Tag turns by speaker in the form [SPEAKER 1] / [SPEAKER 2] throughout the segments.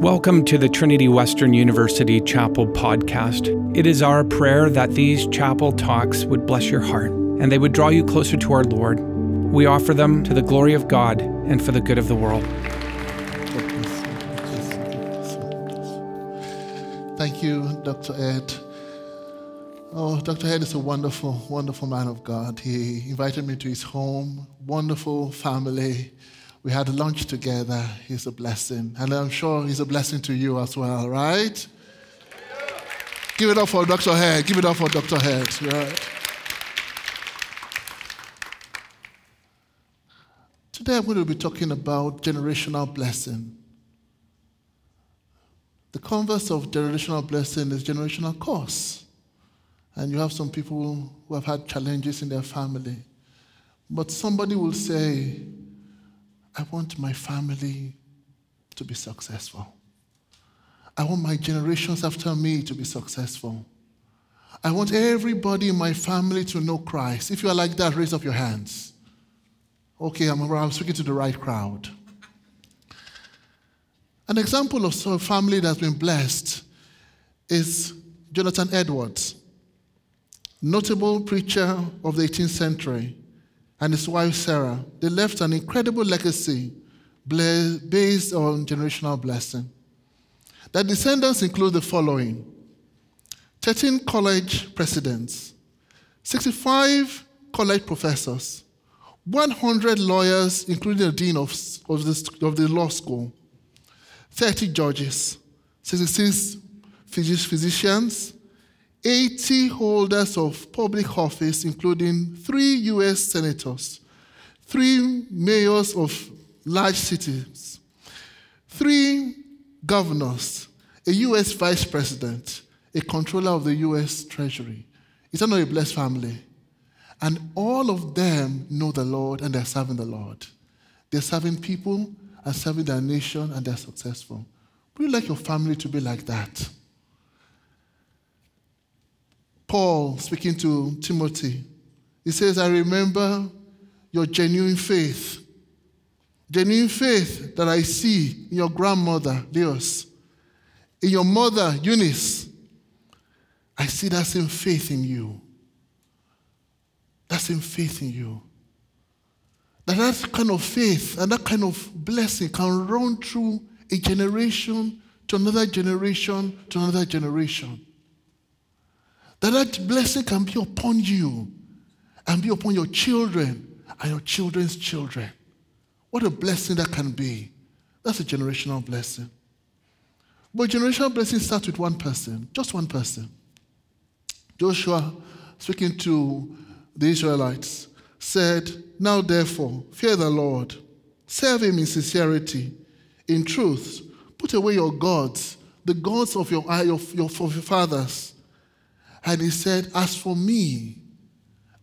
[SPEAKER 1] Welcome to the Trinity Western University Chapel podcast. It is our prayer that these chapel talks would bless your heart and they would draw you closer to our Lord. We offer them to the glory of God and for the good of the world.
[SPEAKER 2] Thank you, Dr. Ed. Oh, Dr. Ed is a wonderful, wonderful man of God. He invited me to his home, wonderful family. We had lunch together. He's a blessing. And I'm sure he's a blessing to you as well, right? Give it up for Dr. Head. Give it up for Dr. Head. Right? Today I'm going to be talking about generational blessing. The converse of generational blessing is generational curse. And you have some people who have had challenges in their family. But somebody will say, I want my family to be successful. I want my generations after me to be successful. I want everybody in my family to know Christ. If you are like that, raise up your hands. Okay, I'm, I'm speaking to the right crowd. An example of a family that's been blessed is Jonathan Edwards, notable preacher of the 18th century, and his wife Sarah. They left an incredible legacy based on generational blessing. Their descendants include the following 13 college presidents, 65 college professors, 100 lawyers, including the dean of, of, the, of the law school, 30 judges, 66 physicians, 80 holders of public office, including three US senators, three mayors of large cities, three governors, a US vice president, a controller of the US Treasury. Is that not a blessed family? And all of them know the Lord and they're serving the Lord. They're serving people and serving their nation and they're successful. Would you like your family to be like that? Paul speaking to Timothy, he says, I remember your genuine faith. Genuine faith that I see in your grandmother, Lois, in your mother, Eunice. I see that same faith in you. That same faith in you. That that kind of faith and that kind of blessing can run through a generation to another generation to another generation. That that blessing can be upon you and be upon your children and your children's children. What a blessing that can be. That's a generational blessing. But generational blessing starts with one person, just one person. Joshua, speaking to the Israelites, said, Now therefore, fear the Lord, serve him in sincerity, in truth, put away your gods, the gods of your, of your, your fathers and he said, As for me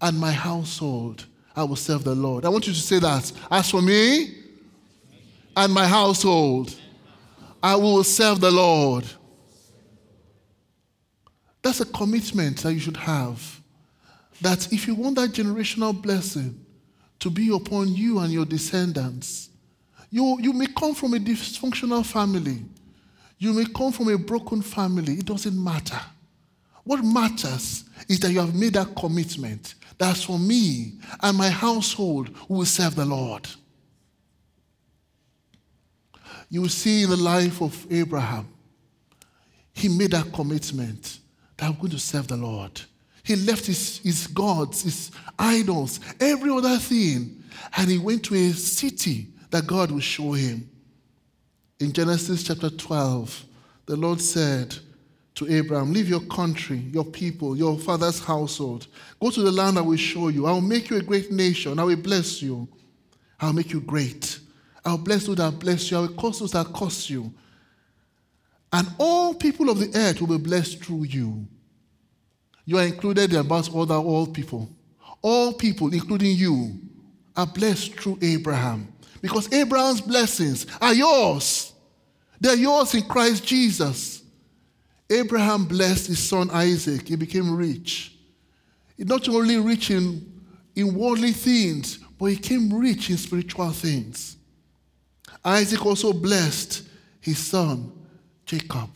[SPEAKER 2] and my household, I will serve the Lord. I want you to say that. As for me and my household, I will serve the Lord. That's a commitment that you should have. That if you want that generational blessing to be upon you and your descendants, you, you may come from a dysfunctional family. You may come from a broken family. It doesn't matter. What matters is that you have made that commitment. That's for me and my household who will serve the Lord. You will see in the life of Abraham, he made that commitment that I'm going to serve the Lord. He left his, his gods, his idols, every other thing, and he went to a city that God will show him. In Genesis chapter 12, the Lord said, to Abraham, Leave your country, your people, your father's household. Go to the land I will show you. I will make you a great nation. I will bless you. I will make you great. I will bless those that bless you. I will curse those that curse you. And all people of the earth will be blessed through you. You are included in about other all people. All people, including you, are blessed through Abraham. Because Abraham's blessings are yours. They're yours in Christ Jesus. Abraham blessed his son Isaac. He became rich. He not only rich in, in worldly things, but he became rich in spiritual things. Isaac also blessed his son, Jacob.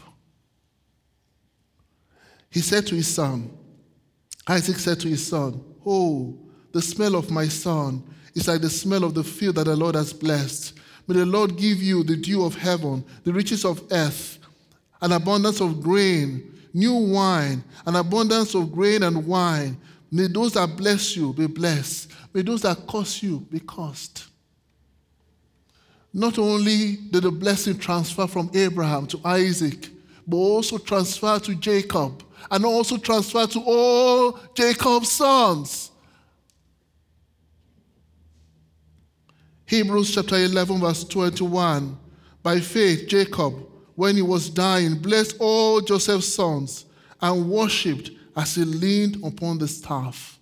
[SPEAKER 2] He said to his son, Isaac said to his son, Oh, the smell of my son is like the smell of the field that the Lord has blessed. May the Lord give you the dew of heaven, the riches of earth, an abundance of grain, new wine, an abundance of grain and wine. May those that bless you be blessed. May those that curse you be cursed. Not only did the blessing transfer from Abraham to Isaac, but also transfer to Jacob and also transfer to all Jacob's sons. Hebrews chapter 11, verse 21. By faith, Jacob, when he was dying, blessed all Joseph's sons and worshipped as he leaned upon the staff.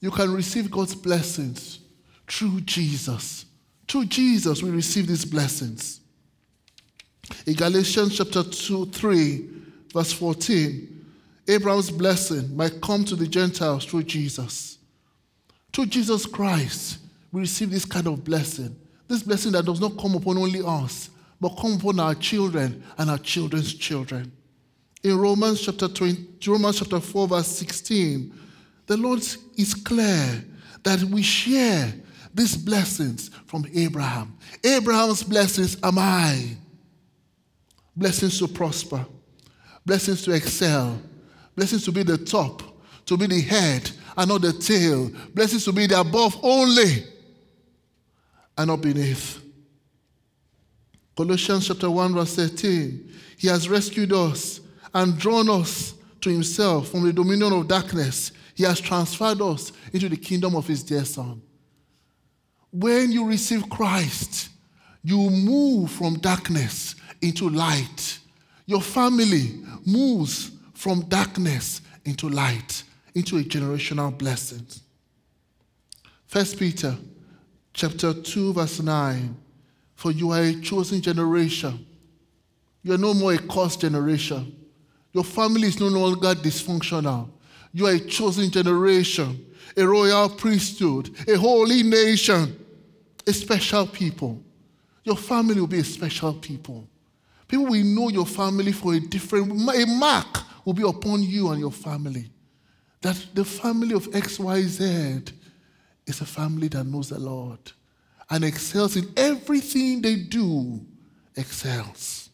[SPEAKER 2] You can receive God's blessings through Jesus. Through Jesus, we receive these blessings. In Galatians chapter 2, 3, verse 14, Abraham's blessing might come to the Gentiles through Jesus. Through Jesus Christ, we receive this kind of blessing. This blessing that does not come upon only us, but come upon our children and our children's children. In Romans chapter 20, Romans chapter 4, verse 16, the Lord is clear that we share these blessings from Abraham. Abraham's blessings are mine. Blessings to prosper, blessings to excel, blessings to be the top, to be the head and not the tail, blessings to be the above only and not beneath. Colossians chapter 1, verse 13. He has rescued us and drawn us to himself from the dominion of darkness. He has transferred us into the kingdom of his dear Son. When you receive Christ, you move from darkness into light. Your family moves from darkness into light, into a generational blessing. First Peter chapter 2, verse 9. For you are a chosen generation. You are no more a cursed generation. Your family is no longer dysfunctional. You are a chosen generation, a royal priesthood, a holy nation, a special people. Your family will be a special people. People will know your family for a different, a mark will be upon you and your family. That the family of XYZ is a family that knows the Lord and excels in everything they do, excels.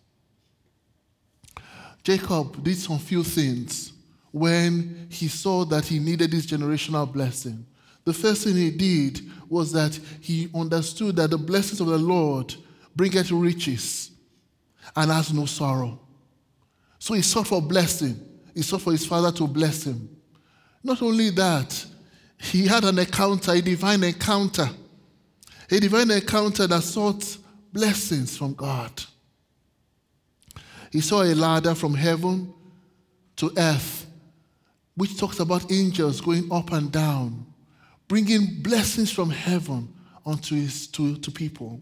[SPEAKER 2] Jacob did some few things when he saw that he needed this generational blessing. The first thing he did was that he understood that the blessings of the Lord bringeth riches and has no sorrow. So he sought for blessing. He sought for his father to bless him. Not only that, he had an encounter, a divine encounter. A divine encounter that sought blessings from God. He saw a ladder from heaven to earth, which talks about angels going up and down, bringing blessings from heaven onto his, to, to people.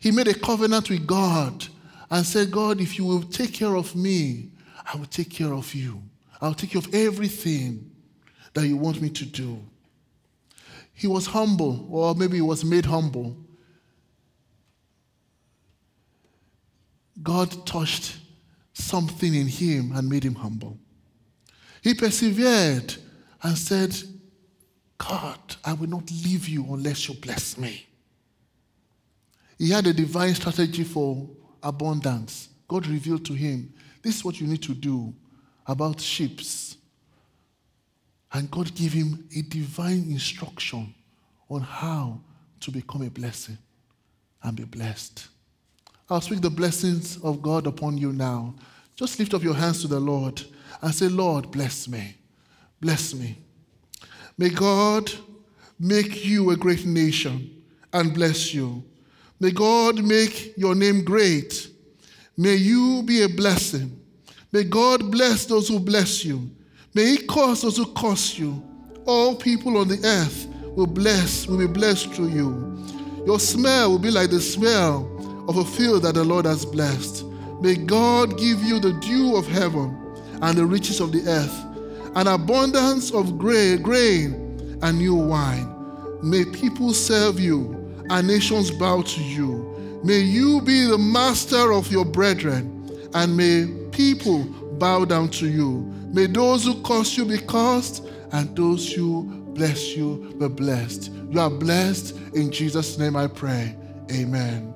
[SPEAKER 2] He made a covenant with God and said, God, if you will take care of me, I will take care of you. I'll take care of everything that you want me to do. He was humble, or maybe he was made humble. God touched something in him and made him humble. He persevered and said, God, I will not leave you unless you bless me. He had a divine strategy for abundance. God revealed to him, This is what you need to do about ships. And God gave him a divine instruction on how to become a blessing and be blessed. I'll speak the blessings of God upon you now. Just lift up your hands to the Lord and say, Lord, bless me. Bless me. May God make you a great nation and bless you. May God make your name great. May you be a blessing. May God bless those who bless you. May He cause those who curse you. All people on the earth will bless, will be blessed through you. Your smell will be like the smell of a field that the Lord has blessed. May God give you the dew of heaven and the riches of the earth, an abundance of grain and new wine. May people serve you and nations bow to you. May you be the master of your brethren, and may people bow down to you. May those who curse you be cursed, and those who bless you be blessed. You are blessed. In Jesus' name I pray. Amen.